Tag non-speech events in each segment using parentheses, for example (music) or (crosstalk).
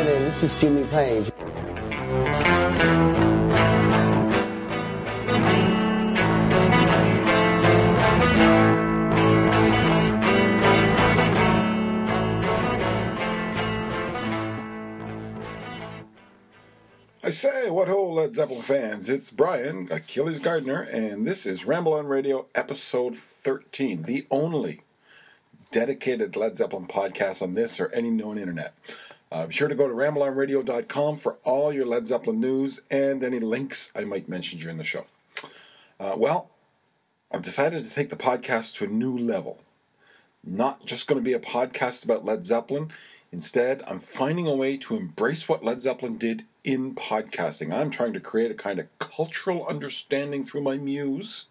Hi there, this is Jimmy Page. I say, what ho, Led Zeppelin fans? It's Brian, Achilles Gardner, and this is Ramble on Radio, episode 13, the only dedicated Led Zeppelin podcast on this or any known internet. Uh, be sure to go to rambleonradio.com for all your Led Zeppelin news and any links I might mention during the show. Uh, well, I've decided to take the podcast to a new level. Not just going to be a podcast about Led Zeppelin. Instead, I'm finding a way to embrace what Led Zeppelin did in podcasting. I'm trying to create a kind of cultural understanding through my muse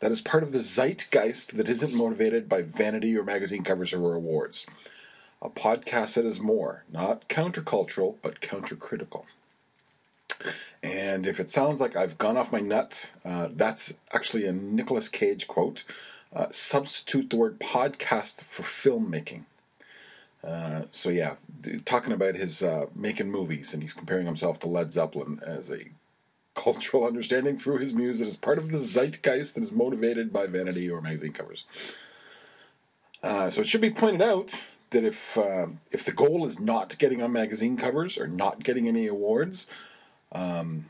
that is part of the zeitgeist that isn't motivated by vanity or magazine covers or awards. A podcast that is more, not countercultural, but countercritical. And if it sounds like I've gone off my nut, uh, that's actually a Nicolas Cage quote. Uh, substitute the word podcast for filmmaking. Uh, so yeah, talking about his uh, making movies, and he's comparing himself to Led Zeppelin as a cultural understanding through his music as part of the zeitgeist that is motivated by vanity or magazine covers. Uh, so it should be pointed out that if uh, if the goal is not getting on magazine covers or not getting any awards, um,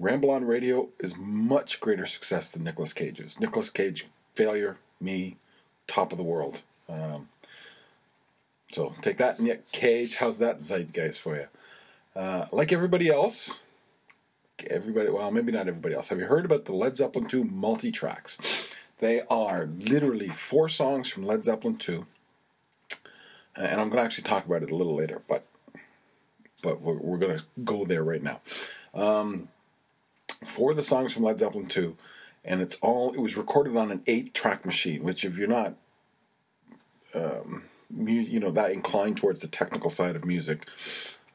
Ramble on Radio is much greater success than Nicolas Cage's. Nicolas Cage failure, me, top of the world. Um, so take that, Nick Cage. How's that zeitgeist for you? Uh, like everybody else, everybody, well, maybe not everybody else. Have you heard about the Led Zeppelin 2 multi tracks? They are literally four songs from Led Zeppelin 2. And I'm going to actually talk about it a little later, but but we're, we're going to go there right now. Um, four of the songs from Led Zeppelin 2, and it's all, it was recorded on an eight track machine, which if you're not, um, you know, that inclined towards the technical side of music,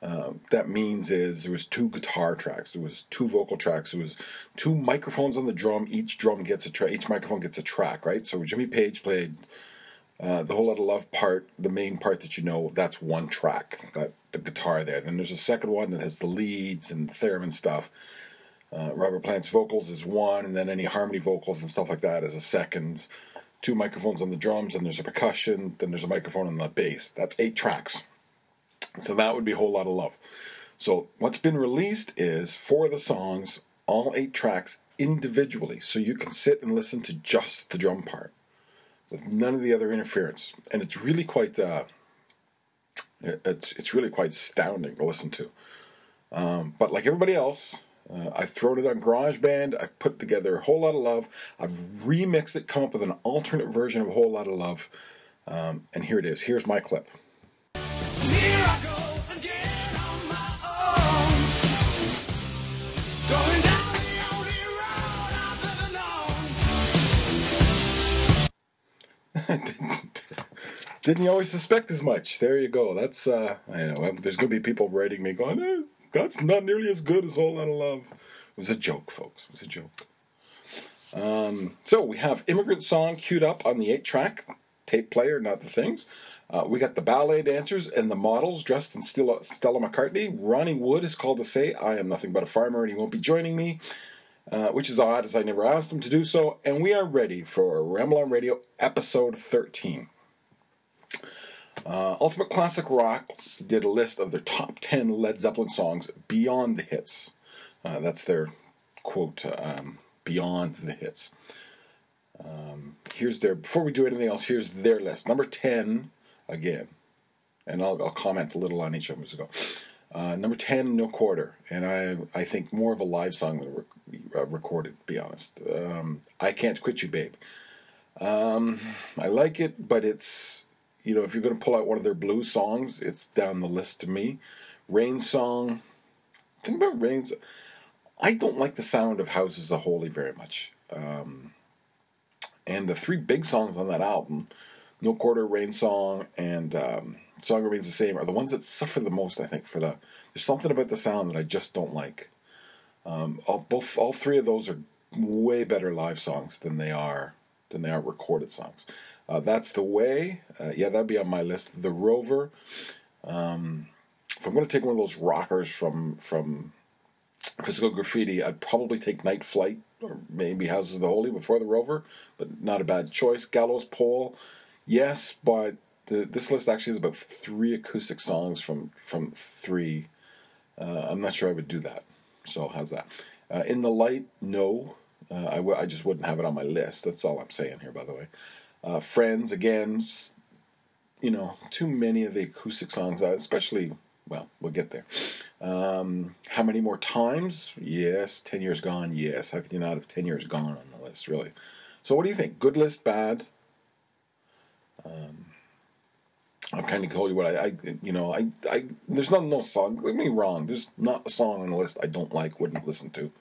uh, that means is there was two guitar tracks, there was two vocal tracks, there was two microphones on the drum. Each drum gets a track, each microphone gets a track, right? So Jimmy Page played uh, the whole lot of love part, the main part that you know, that's one track, that the guitar there. Then there's a second one that has the leads and the theremin stuff. Uh, Robert Plant's vocals is one, and then any harmony vocals and stuff like that is a second. Two microphones on the drums, and there's a percussion. Then there's a microphone on the bass. That's eight tracks. So that would be a whole lot of love. So what's been released is four of the songs, all eight tracks individually, so you can sit and listen to just the drum part none of the other interference, and it's really quite uh, it's it's really quite astounding to listen to. Um, but like everybody else, uh, I've thrown it on GarageBand. I've put together a whole lot of love. I've remixed it, come up with an alternate version of a whole lot of love, um, and here it is. Here's my clip. Didn't you always suspect as much? There you go. That's uh, I know. There's gonna be people writing me going, eh, "That's not nearly as good as Whole Lot of Love." It was a joke, folks. It was a joke. Um, so we have "Immigrant Song" queued up on the eight-track tape player, not the things. Uh, we got the ballet dancers and the models dressed in Stella, Stella McCartney. Ronnie Wood is called to say, "I am nothing but a farmer, and he won't be joining me." Uh, which is odd, as I never asked him to do so. And we are ready for Ramble on Radio episode 13. Uh, Ultimate Classic Rock did a list of their top 10 Led Zeppelin songs beyond the hits. Uh, that's their quote, um, beyond the hits. Um, here's their, before we do anything else, here's their list. Number 10, again, and I'll, I'll comment a little on each of them as we go. Uh, number 10, No Quarter, and I I think more of a live song than re- uh, recorded, to be honest. Um, I Can't Quit You, Babe. Um, I like it, but it's you know, if you're going to pull out one of their blues songs, it's down the list to me. Rain Song. Think about Rain's. I don't like the sound of Houses of Holy very much. Um, and the three big songs on that album, No Quarter, Rain Song, and um, Song Remains the Same, are the ones that suffer the most, I think, for the. There's something about the sound that I just don't like. Um, all, both, all three of those are way better live songs than they are than they are recorded songs. Uh, that's the way. Uh, yeah, that'd be on my list. The Rover, um, if I'm going to take one of those rockers from from Physical Graffiti, I'd probably take Night Flight or maybe Houses of the Holy before the Rover, but not a bad choice. Gallows Pole, yes, but the, this list actually is about three acoustic songs from from three. Uh, I'm not sure I would do that. So how's that? Uh, in the light, no. Uh, I, w- I just wouldn't have it on my list. That's all I'm saying here, by the way. Uh, Friends, again, you know, too many of the acoustic songs, uh, especially, well, we'll get there. Um, how many more times? Yes. 10 years gone? Yes. How could you not have 10 years gone on the list, really? So, what do you think? Good list, bad? Um, I've kind of told you what I, I, you know, I, I, there's not no song. Let me wrong. There's not a song on the list I don't like, wouldn't listen to.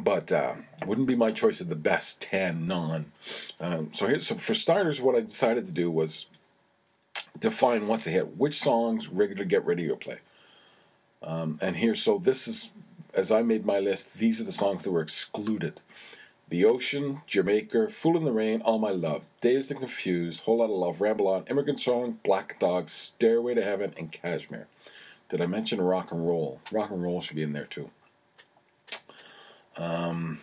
But uh, wouldn't be my choice of the best ten non. Um, so here, so for starters, what I decided to do was define what's a hit. Which songs regular get radio play. Um, and here, so this is as I made my list. These are the songs that were excluded. The Ocean, Jamaica, Fool in the Rain, All My Love, Dazed and Confused, Whole Lot of Love, Ramble On, Immigrant Song, Black Dog, Stairway to Heaven, and Kashmir. Did I mention rock and roll? Rock and roll should be in there too. Um,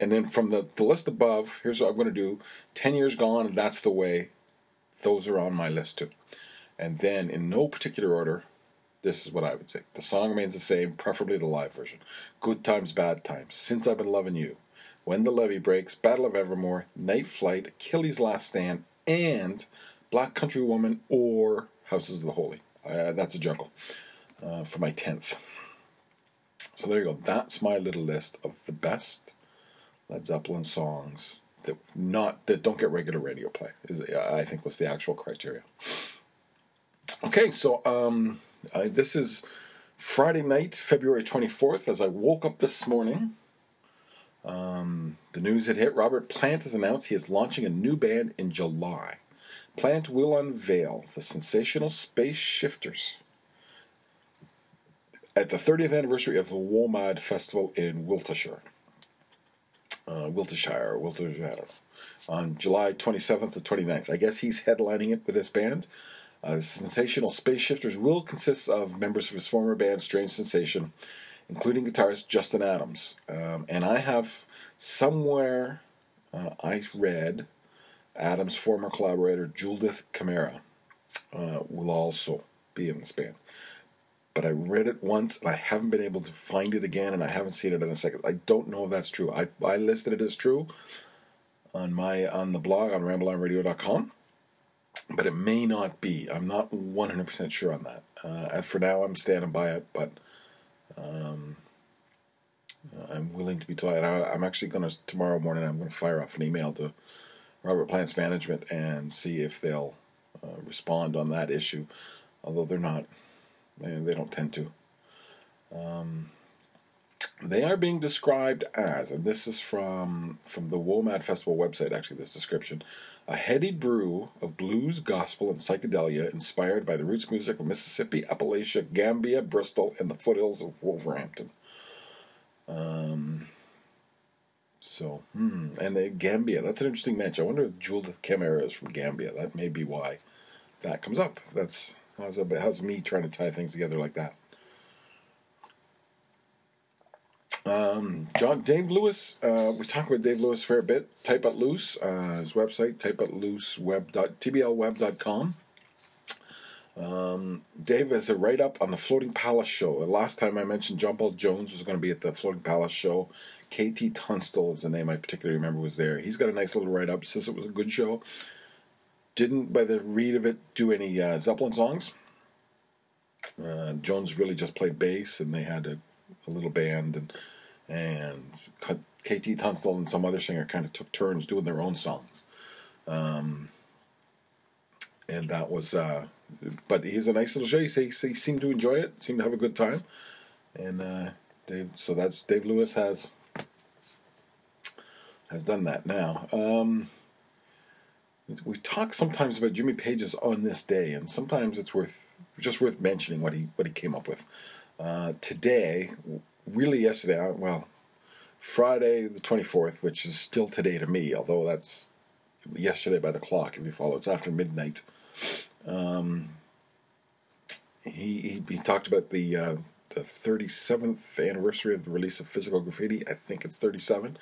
and then from the, the list above, here's what I'm going to do 10 years gone, and that's the way. Those are on my list too. And then, in no particular order, this is what I would say. The song remains the same, preferably the live version. Good times, bad times. Since I've been loving you. When the Levee Breaks, Battle of Evermore, Night Flight, Achilles' Last Stand, and Black Country Woman or Houses of the Holy. Uh, that's a juggle uh, for my 10th. So there you go. That's my little list of the best Led Zeppelin songs that not that don't get regular radio play. Is I think was the actual criteria. Okay, so um, I, this is Friday night, February twenty fourth. As I woke up this morning, um, the news had hit. Robert Plant has announced he is launching a new band in July. Plant will unveil the sensational Space Shifters at the 30th anniversary of the WOMAD Festival in Wiltshire. Uh, Wiltshire, Wiltshire, on July 27th to 29th. I guess he's headlining it with this band. Uh, Sensational Space Shifters will consist of members of his former band, Strange Sensation, including guitarist Justin Adams. Um, and I have somewhere, uh, I read, Adams' former collaborator, Juldeh Camara, uh, will also be in this band. But I read it once and I haven't been able to find it again and I haven't seen it in a second. I don't know if that's true. I, I listed it as true on my on the blog on rambleonradio.com but it may not be. I'm not 100% sure on that. Uh, for now, I'm standing by it, but um, I'm willing to be told. I, am actually going to, tomorrow morning, I'm going to fire off an email to Robert Plant's management and see if they'll uh, respond on that issue, although they're not, they, they don't tend to. Um, they are being described as, and this is from from the WOMAD Festival website, actually, this description, a heady brew of blues, gospel, and psychedelia inspired by the roots music of Mississippi, Appalachia, Gambia, Bristol, and the foothills of Wolverhampton. Um, so, hmm, and the Gambia, that's an interesting match. I wonder if Juldeh Camara is from Gambia. That may be why that comes up. That's how's, that, how's me trying to tie things together like that. Um, John Dave Lewis, uh, we talk about Dave Lewis a fair bit. Tight But Loose, uh, his website, tight but loose web dot, tblweb.com. Um, Dave has a write up on the Floating Palace show. Last time I mentioned John Paul Jones was going to be at the Floating Palace show. KT Tunstall is the name I particularly remember was there. He's got a nice little write up, says it was a good show. Didn't, by the read of it, do any uh, Zeppelin songs. Uh, Jones really just played bass, and they had a, a little band, and and KT Tunstall and some other singer kind of took turns doing their own songs. Um, and that was, uh, but he's a nice little show. He, he, he seemed to enjoy it, seemed to have a good time. And uh, Dave, so that's Dave Lewis has has done that now. Um, we talk sometimes about Jimmy Page's on this day, and sometimes it's worth just worth mentioning what he what he came up with. Uh, today, really yesterday, uh, well, Friday the 24th, which is still today to me, although that's yesterday by the clock if you follow. It's after midnight. Um, he, he, he talked about the uh, the 37th anniversary of the release of Physical Graffiti. I think it's 37,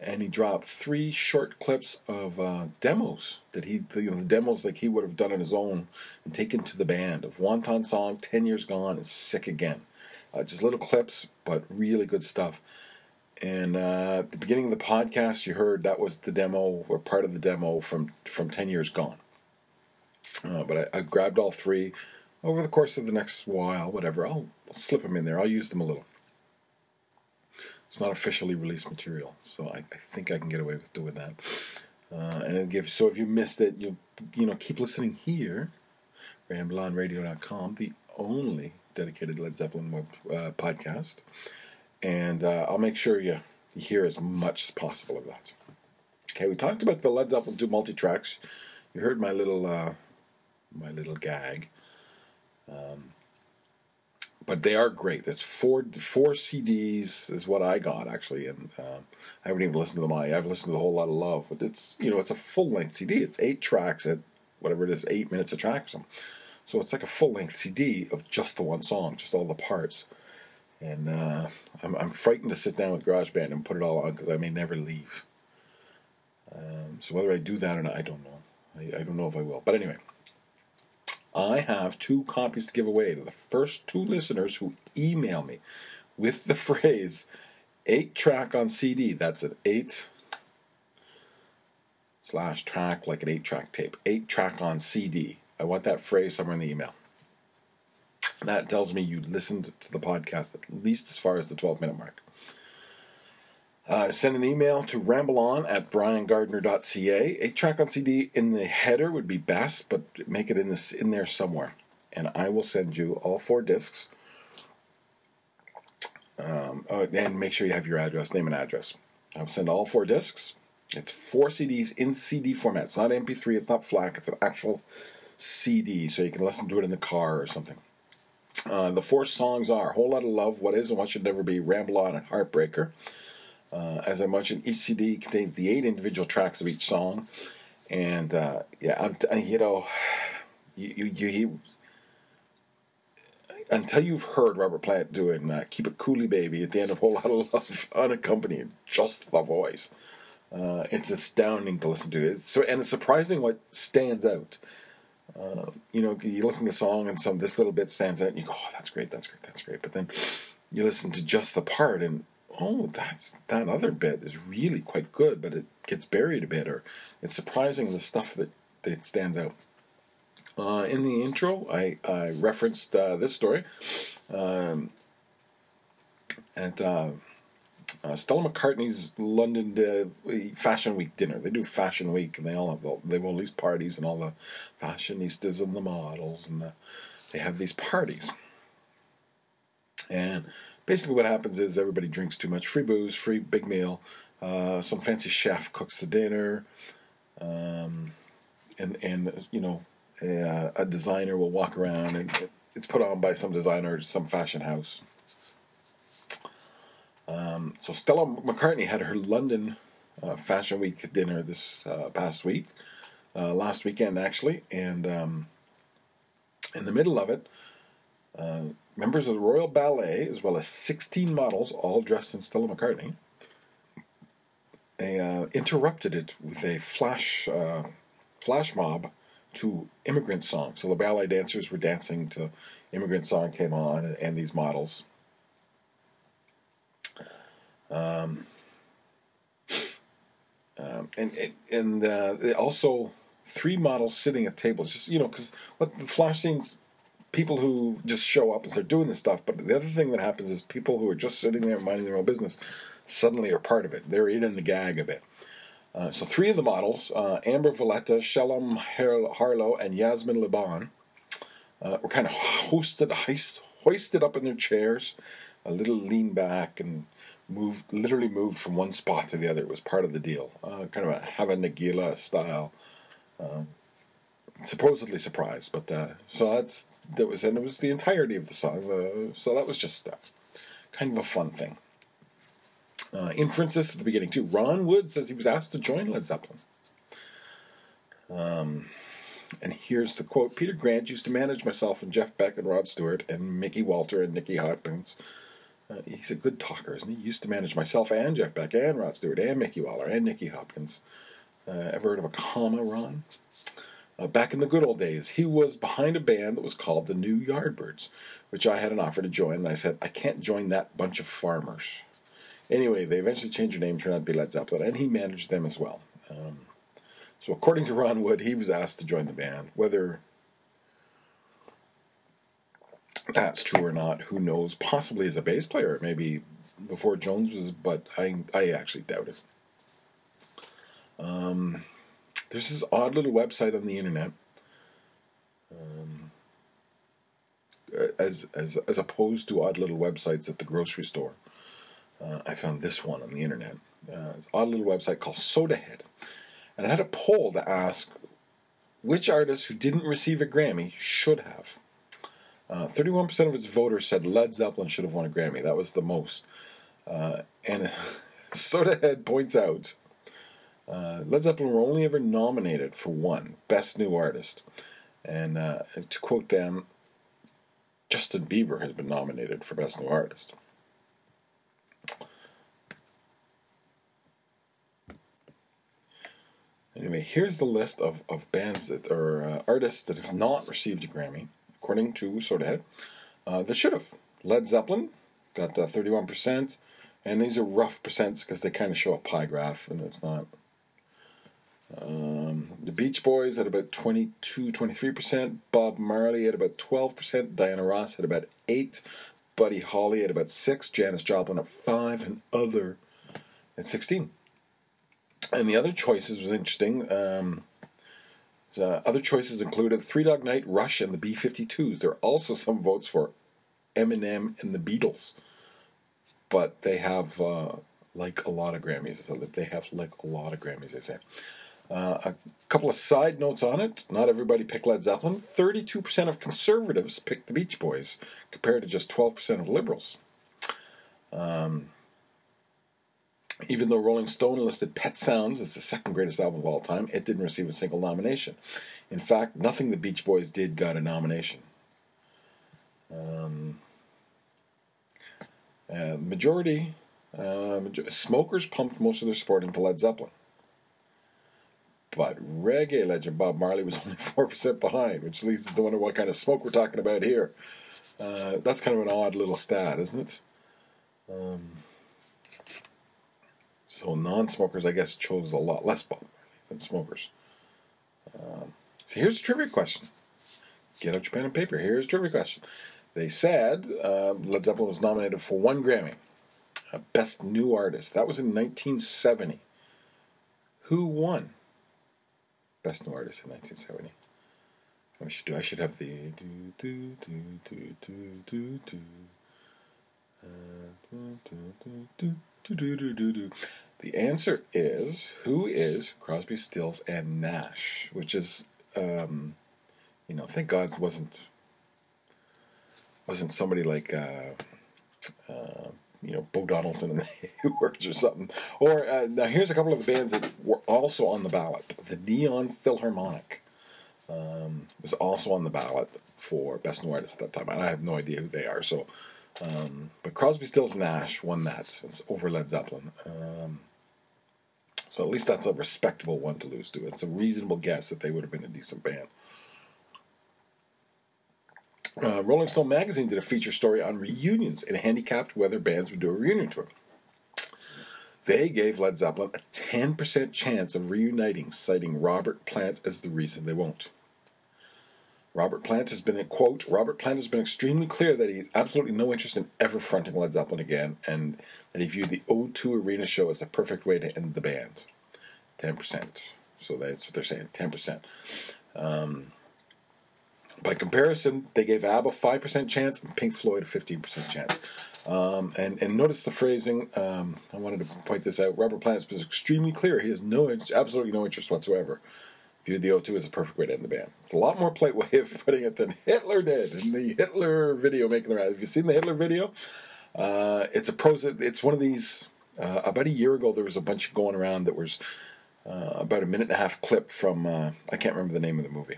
and he dropped three short clips of uh, demos that he, you know, the demos like he would have done on his own and taken to the band of Wanton Song, 10 Years Gone, and Sick Again. Uh, just little clips, but really good stuff. And uh, at the beginning of the podcast, you heard that was the demo or part of the demo from from Ten Years Gone. Uh, but I, I, grabbed all three over the course of the next while, whatever. I'll, I'll, slip them in there. I'll use them a little. It's not officially released material, so I, I think I can get away with doing that. Uh, and it gives, so if you missed it, you you know keep listening here, rambleonradio.com, the only dedicated Led Zeppelin web, uh, podcast and uh, I'll make sure you, hear as much as possible of that. Okay, we talked about the Led Zeppelin 2 multi tracks. You heard my little uh, my little gag. Um, but they are great. It's four four CDs is what I got actually, and uh, I haven't even listened to them. I've listened to a whole lot of love, but it's you know it's a full length CD. It's eight tracks at whatever it is, eight minutes a track or something. So it's like a full length CD of just the one song, just all the parts and uh, I'm, I'm frightened to sit down with GarageBand and put it all on because I may never leave. Um, so whether I do that or not, I don't know. I, I don't know if I will. But anyway, I have two copies to give away to the first two listeners who email me with the (laughs) phrase eight track on CD. That's an eight slash track, like an eight track tape. Eight track on CD. I want that phrase somewhere in the email. That tells me you listened to the podcast at least as far as the 12 minute mark. Uh, send an email to rambleon at briangardner.ca. A track on CD in the header would be best, but make it in this in there somewhere, and I will send you all four discs. Um, oh, and make sure you have your address, name and address. I'll send all four discs. It's four CDs in CD format. It's not MP3. It's not FLAC. It's an actual CD, so you can listen to it in the car or something. Uh, the four songs are Whole Lot of Love, What Is and What Should Never Be, Ramble On, and Heartbreaker. Uh, as I mentioned, each CD contains the eight individual tracks of each song. And uh, yeah, I'm t- you know, you, you, you, until you've heard Robert Plant doing uh, Keep It Cooley Baby at the end of Whole Lot of Love, (laughs) unaccompanied, just the voice. Uh, it's astounding to listen to. It's so, and it's surprising what stands out. Uh, you know, you listen to the song and some this little bit stands out, and you go, "Oh, that's great, that's great, that's great." But then you listen to just the part, and oh, that's that other bit is really quite good, but it gets buried a bit, or it's surprising the stuff that that stands out. Uh, in the intro, I, I referenced uh, this story. Um, and uh, uh, Stella McCartney's London uh, Fashion Week dinner. They do Fashion Week, and they all have the, they have all these parties, and all the fashionistas and the models, and the, they have these parties. And basically, what happens is everybody drinks too much free booze, free big meal. Uh, some fancy chef cooks the dinner, um, and and you know a, a, designer will walk around, and it's put on by some designer, some fashion house. Um, so Stella McCartney had her London uh, Fashion Week dinner this uh, past week, uh, last weekend actually, and um, in the middle of it, uh, members of the Royal Ballet, as well as 16 models, all dressed in Stella McCartney, uh, interrupted it with a flash uh, flash mob to immigrant song. So the ballet dancers were dancing to immigrant song came on, and, and these models um, um, and and uh, also three models sitting at tables. Just you know, because what the flash scenes, people who just show up and start doing this stuff. But the other thing that happens is people who are just sitting there minding their own business suddenly are part of it. They're in the gag of it. Uh, so three of the models, uh, Amber Valletta, Shalom Harlow, and Yasmin Le Bon, uh, were kind of hoisted, hoisted up in their chairs, a little lean back and moved, literally moved from one spot to the other. It was part of the deal. Uh, kind of a Hava Nagila style. Uh, supposedly surprised, but uh, so that's that was, and it was the entirety of the song. Uh, so that was just uh, kind of a fun thing. Uh, inferences at the beginning too. Ron Wood says he was asked to join Led Zeppelin. Um, and here's the quote Peter Grant used to manage myself and Jeff Beck and Rod Stewart and Mickey Waller and Nicky Hopkins. Uh, he's a good talker, isn't he? he? Used to manage myself and Jeff Beck and Rod Stewart and Mickey Waller and Nicky Hopkins. Uh, ever heard of a comma, Ron? Uh, back in the good old days, he was behind a band that was called the New Yardbirds, which I had an offer to join, and I said, I can't join that bunch of farmers. Anyway, they eventually changed their name, turned out to be Led Zeppelin, and he managed them as well. Um, so, according to Ron Wood, he was asked to join the band. Whether that's true or not, who knows? Possibly as a bass player, maybe before Jones was, but I, I actually doubt it. Um, there's this odd little website on the internet. Um, as, as, as opposed to odd little websites at the grocery store. Uh, I found this one on the internet. Uh, it's an odd little website called Sodahead. And I had a poll to ask which artist who didn't receive a Grammy should have. Uh, 31% of its voters said Led Zeppelin should have won a Grammy. That was the most. Uh, and (laughs) Sodahead points out uh, Led Zeppelin were only ever nominated for one Best New Artist. And uh, to quote them, Justin Bieber has been nominated for Best New Artist. Anyway, here's the list of, of bands that are uh, artists that have not received a Grammy, according to Sodahead, uh, that should have. Led Zeppelin got 31%, and these are rough percents because they kind of show a pie graph, and it's not um, the Beach Boys at about 22, 23%. Bob Marley at about 12%. Diana Ross at about 8 Buddy Holly at about 6 Janis Joplin at 5 and other at 16 And the other choices was interesting. Um, other choices included Three Dog Night, Rush, and the B 52s. There are also some votes for Eminem and the Beatles. But they have, uh, like a lot of Grammys, they have like a lot of Grammys, they say. Uh, a couple of side notes on it. Not everybody picked Led Zeppelin. 32% of conservatives picked the Beach Boys, compared to just 12% of liberals. Um, even though Rolling Stone listed Pet Sounds as the second greatest album of all time, it didn't receive a single nomination. In fact, nothing the Beach Boys did got a nomination. Um, uh, majority, uh, smokers pumped most of their support into Led Zeppelin. But reggae legend Bob Marley was (laughs) only 4% behind, which leads us to wonder what kind of smoke we're talking about here. Uh, that's kind of an odd little stat, isn't it? Um, so non smokers, I guess, chose a lot less Bob Marley than smokers. Um, so here's a trivia question. Get out your pen and paper. Here's a trivia question. They said uh, Led Zeppelin was nominated for one Grammy, uh, Best New Artist. That was in 1970. Who won? Best New Artist in 1970. I should do. I should have the do do do do do do do. The answer is who is Crosby, Stills, and Nash, which is, um, you know, thank God it wasn't wasn't somebody like uh, uh, you know Bo Donaldson and (laughs) the Heywoods or something. Or uh, now here's a couple of the bands that were also on the ballot. The Neon Philharmonic um, was also on the ballot for best new artist at that time, and I have no idea who they are. So, um, but Crosby, Stills, Nash won that it's over Led Zeppelin. Um, so at least that's a respectable one to lose to. It's a reasonable guess that they would have been a decent band. Uh, Rolling Stone magazine did a feature story on reunions and handicapped whether bands would do a reunion tour. They gave Led Zeppelin a 10% chance of reuniting, citing Robert Plant as the reason they won't. Robert Plant has been, quote, Robert Plant has been extremely clear that he has absolutely no interest in ever fronting Led Zeppelin again, and that he viewed the O2 Arena show as the perfect way to end the band. 10%. So that's what they're saying, 10%. Um, by comparison, they gave ABBA a 5% chance and Pink Floyd a 15% chance. Um, and, and notice the phrasing. Um, I wanted to point this out. Robert Plant was extremely clear. He has no, absolutely no interest whatsoever. Viewed the O2 as a perfect way to end the band. It's a lot more polite way of (laughs) putting it than Hitler did in the Hitler video making the round. Have you seen the Hitler video? Uh, it's a pros. It's one of these. Uh, about a year ago, there was a bunch going around that was uh, about a minute and a half clip from. Uh, I can't remember the name of the movie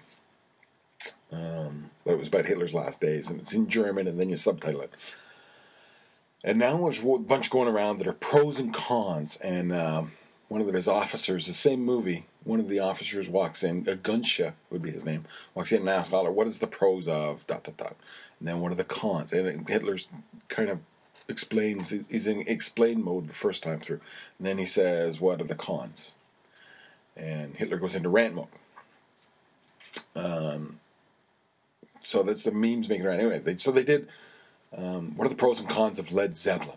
Um, but it was about Hitler's last days, and it's in German, and then you subtitle it. And now there's a bunch going around that are pros and cons, and um, one of his officers, the same movie, one of the officers walks in, a Günsche would be his name, walks in and asks Hitler, what is the pros of dot dot dot, and then what are the cons? And Hitler's kind of explains, he's in explain mode the first time through, and then he says, what are the cons? And Hitler goes into rant mode. Um, so that's the memes making around. Anyway, they, so they did. Um, what are the pros and cons of Led Zeppelin?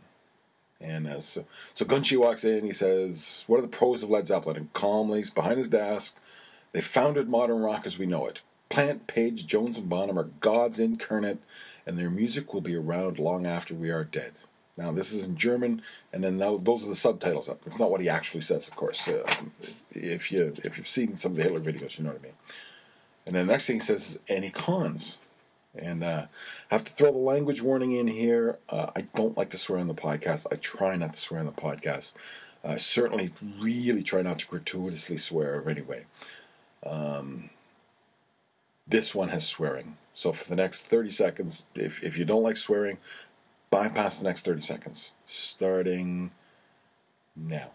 And uh, so, so Günsche walks in. He says, "What are the pros of Led Zeppelin?" And calmly, behind his desk. They founded modern rock as we know it. Plant, Page, Jones, and Bonham are gods incarnate, and their music will be around long after we are dead. Now, this is in German, and then those are the subtitles. Up. That's not what he actually says, of course. Uh, if you if you've seen some of the Hitler videos, you know what I mean. And then the next thing he says is any cons. And uh, I have to throw the language warning in here. Uh, I don't like to swear on the podcast. I try not to swear on the podcast. I certainly really try not to gratuitously swear anyway. Um, this one has swearing. So for the next 30 seconds, if, if you don't like swearing, bypass the next 30 seconds. Starting now.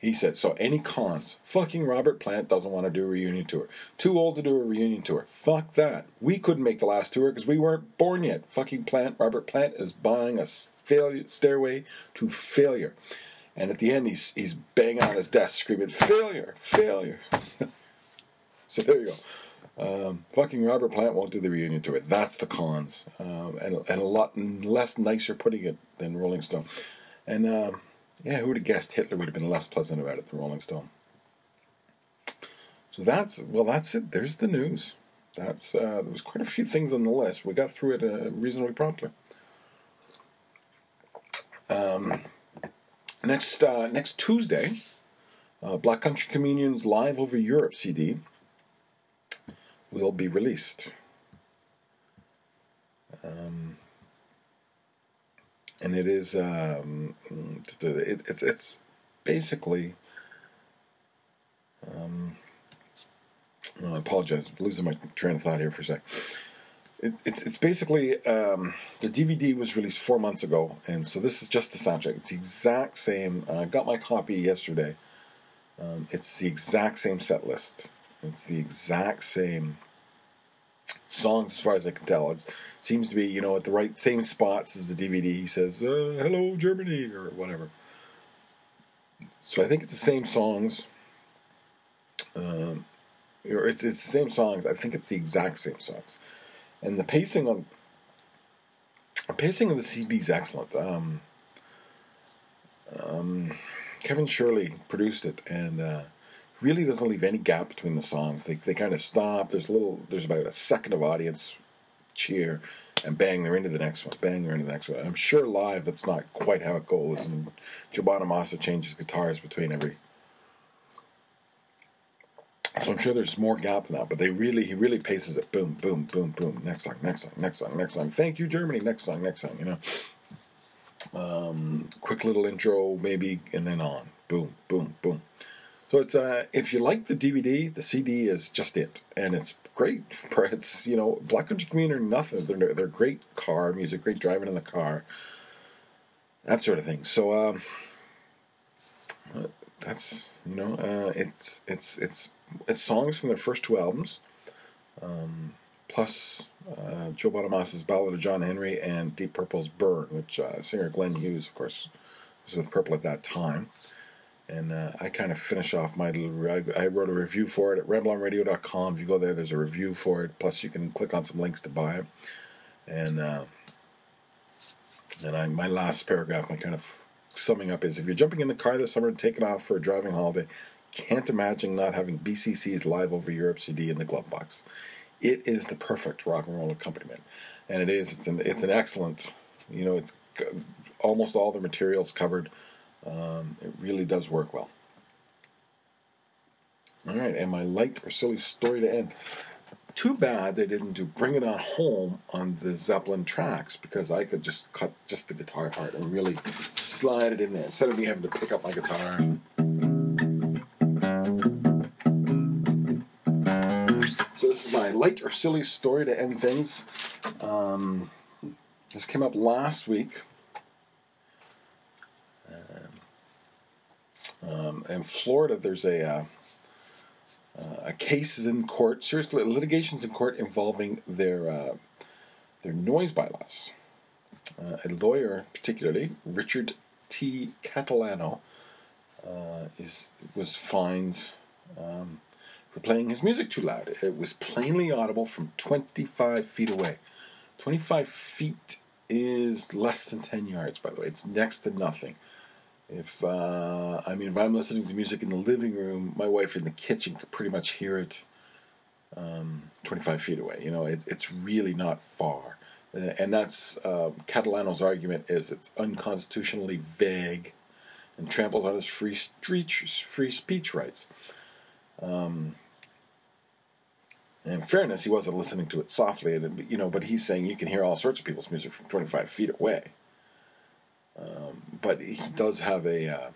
He said, so any cons? Fucking Robert Plant doesn't want to do a reunion tour. Too old to do a reunion tour. Fuck that. We couldn't make the last tour because we weren't born yet. Fucking Plant, Robert Plant is buying a failure, stairway to failure. And at the end, he's, he's banging on his desk screaming, failure, failure. (laughs) so there you go. Um, fucking Robert Plant won't do the reunion tour. That's the cons. Um, and, and a lot less nicer putting it than Rolling Stone. And, um, yeah, who would have guessed Hitler would have been less pleasant about it than Rolling Stone? So that's well, that's it. There's the news. That's uh, there was quite a few things on the list. We got through it uh, reasonably promptly. Um, next uh, next Tuesday, uh, Black Country Communion's Live Over Europe CD will be released. Um, and it is um, it, it's it's basically um, oh, I apologize, I'm losing my train of thought here for a sec. It, it, it's basically um, the DVD was released four months ago, and so this is just the soundtrack. It's the exact same. I got my copy yesterday. Um, it's the exact same set list. It's the exact same songs, as far as I can tell. It seems to be, you know, at the right same spots as the DVD. He says, uh, "Hello, Germany" or whatever. So I think it's the same songs. Um, or it's it's the same songs. I think it's the exact same songs, and the pacing on the pacing of the CD is excellent. Um, um, Kevin Shirley produced it, and uh, really doesn't leave any gap between the songs. They they kind of stop. There's a little. There's about a second of audience cheer, and bang, they're into the next one. Bang, they're into the next one. I'm sure live it's not quite how it goes, and Joe Bonamassa changes guitars between every. So I'm sure there's more gap in that, but they really he really paces it. Boom, boom, boom, boom. Next song, next song, next song, next song. Thank you, Germany. Next song, next song. You know. Um, quick little intro, maybe, and then on. Boom, boom, boom. So it's uh, if you like the DVD, the CD is just it, and it's great. (laughs) It's you know Black Country Communion or nothing. They're they're great car music, great driving in the car, that sort of thing. So um, that's you know uh, it's it's it's it's songs from their first two albums, um, plus uh, Joe Bonamassa's Ballad of John Henry and Deep Purple's Burn, which uh, singer Glenn Hughes, of course, was with Purple at that time and uh, I kind of finish off my little. I, wrote a review for it at rambleonradio.com. If you go there, there's a review for it. Plus, you can click on some links to buy it. And uh, and I, my last paragraph, my kind of summing up is: if you're jumping in the car this summer and taking off for a driving holiday, can't imagine not having BCC's Live Over Europe CD in the glove box. It is the perfect rock and roll accompaniment, and it is. It's an it's an excellent. You know, it's almost all the materials covered um, it really does work well. All right, and my light or silly story to end. Too bad they didn't do "Bring It On Home" on the Zeppelin tracks because I could just cut just the guitar part and really slide it in there instead of me having to pick up my guitar. So this is my light or silly story to end things. Um, this came up last week. Um, in Florida, there's a uh, uh, a case in court. Seriously, litigations in court involving their uh, their noise bylaws. Uh, a lawyer, particularly Richard T. Catalano, uh, is was fined um, for playing his music too loud. It was plainly audible from 25 feet away. 25 feet is less than 10 yards, by the way. It's next to nothing. If uh, I mean, if I'm listening to music in the living room, my wife in the kitchen could pretty much hear it um, 25 feet away. You know, it's it's really not far, and that's uh, Catalano's argument is it's unconstitutionally vague and tramples on his free speech free speech rights. Um, in fairness, he wasn't listening to it softly, and you know, but he's saying you can hear all sorts of people's music from 25 feet away. Um, but he does have a uh,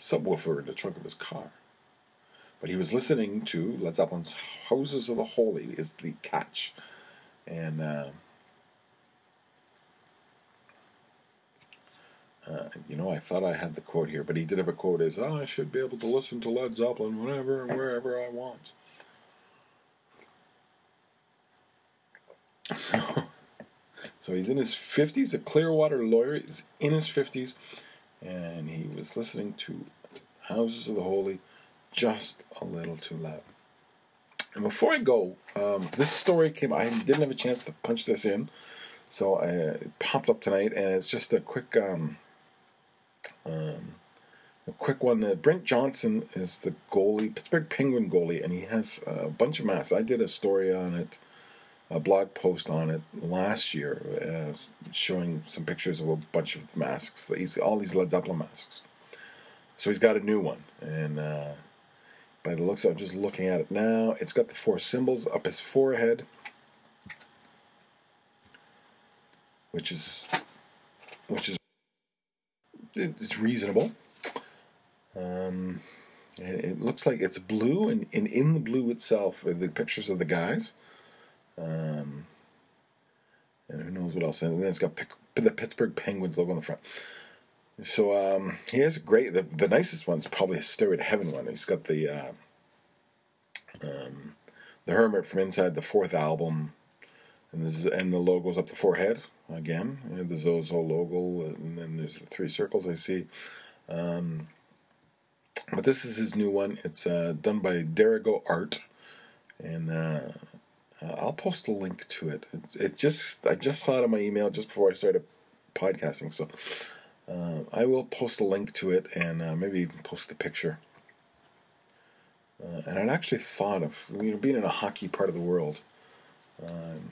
subwoofer in the trunk of his car. But he was listening to Led Zeppelin's "Houses of the Holy" is the catch, and uh, uh, you know I thought I had the quote here, but he did have a quote: "Is oh, I should be able to listen to Led Zeppelin whenever and wherever I want." (laughs) So. So he's in his 50s, a Clearwater lawyer. He's in his 50s, and he was listening to Houses of the Holy just a little too loud. And before I go, um, this story came, I didn't have a chance to punch this in, so I, it popped up tonight, and it's just a quick. Um, um, a quick one. Uh, Brent Johnson is the goalie, Pittsburgh Penguin goalie, and he has a bunch of masks. I did a story on it a blog post on it last year, uh, showing some pictures of a bunch of masks. He's all these Led Zeppelin masks. So he's got a new one, and uh, by the looks, of, I'm just looking at it now. It's got the four symbols up his forehead, which is which is it's reasonable. Um, it looks like it's blue, and, and in the blue itself the pictures of the guys. Um, and who knows what else? And then it's got the Pittsburgh Penguins logo on the front. So um, he has a great. The, the nicest one's probably a Stairway Heaven one. He's got the uh, um, the Hermit from inside the fourth album, and the and the logo's up the forehead again. the Zoso logo, and then there's the three circles I see. Um, but this is his new one. It's uh, done by Derigo Art, and uh, uh, I'll post a link to it. It's, it just I just saw it in my email just before I started podcasting, so uh, I will post a link to it and uh, maybe even post the picture. Uh, and I'd actually thought of you know being in a hockey part of the world. Um,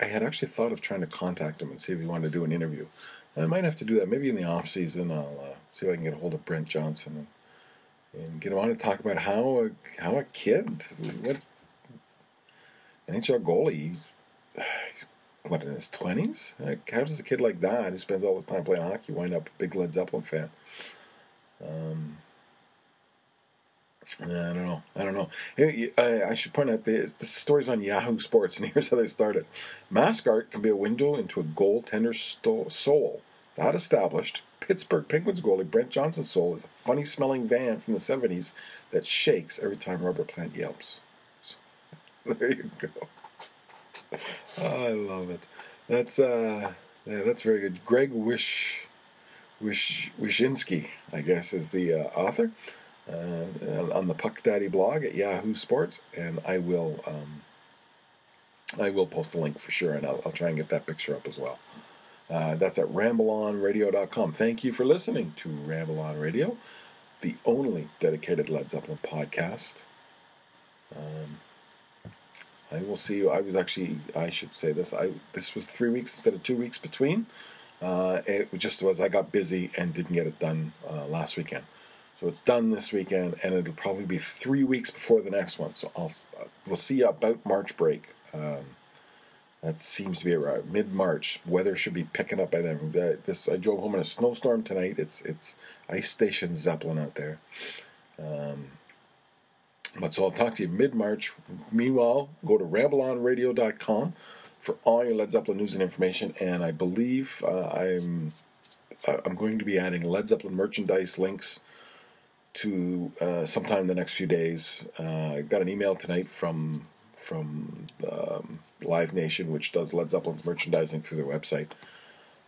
I, had actually thought of trying to contact him and see if he wanted to do an interview. And I might have to do that maybe in the off season. I'll uh, see if I can get a hold of Brent Johnson and, and get him on to talk about how a, how a kid what NHL goalie, he's, he's what in his twenties? Like, how does a kid like that, who spends all his time playing hockey, wind up a big Led Zeppelin fan? Um, I don't know. I don't know. I, should point out this, this story's on Yahoo Sports, and (laughs) here's how they started. Mask art can be a window into a goaltender's soul. That established, Pittsburgh Penguins goalie Brent Johnson's soul is a funny smelling van from the 70s that shakes every time Robert Plant yelps. (laughs) there you go. Oh, I love it. That's uh, yeah, that's very good. Greg Wish, Wish Wyshynski, I guess, is the uh, author uh, on the Puck Daddy blog at Yahoo Sports, and I will um, I will post the link for sure, and I'll, I'll try and get that picture up as well. Uh, that's at rambleonradio.com. Thank you for listening to Ramble On Radio, the only dedicated Led Zeppelin podcast. Um, I will see you. I was actually, I should say this. I this was three weeks instead of two weeks between. Uh, it just was I got busy and didn't get it done uh, last weekend. So it's done this weekend, and it'll probably be three weeks before the next one. So I'll uh, we'll see you about March break. Um, that seems to be around mid March. Weather should be picking up by then. Uh, this I drove home in a snowstorm tonight. It's it's ice station Zeppelin out there. Um, But so I'll talk to you mid March. Meanwhile, go to rambleonradio.com for all your Led Zeppelin news and information. And I believe uh, I'm I'm going to be adding Led Zeppelin merchandise links to uh, sometime in the next few days. Uh, I got an email tonight from from um, Live Nation, which does Led Zeppelin merchandising through their website,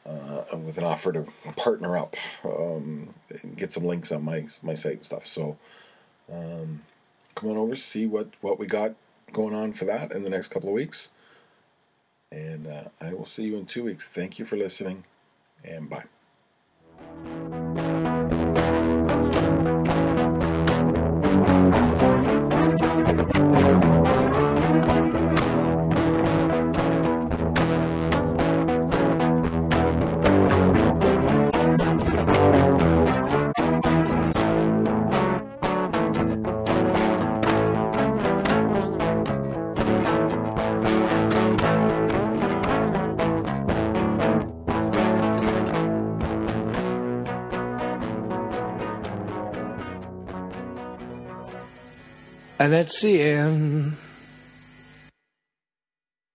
uh, with an offer to partner up, um, and get some links on my my site and stuff. So um, come on over, see what what we got going on for that in the next couple of weeks. And uh, I will see you in two weeks. Thank you for listening, and bye. And that's the end.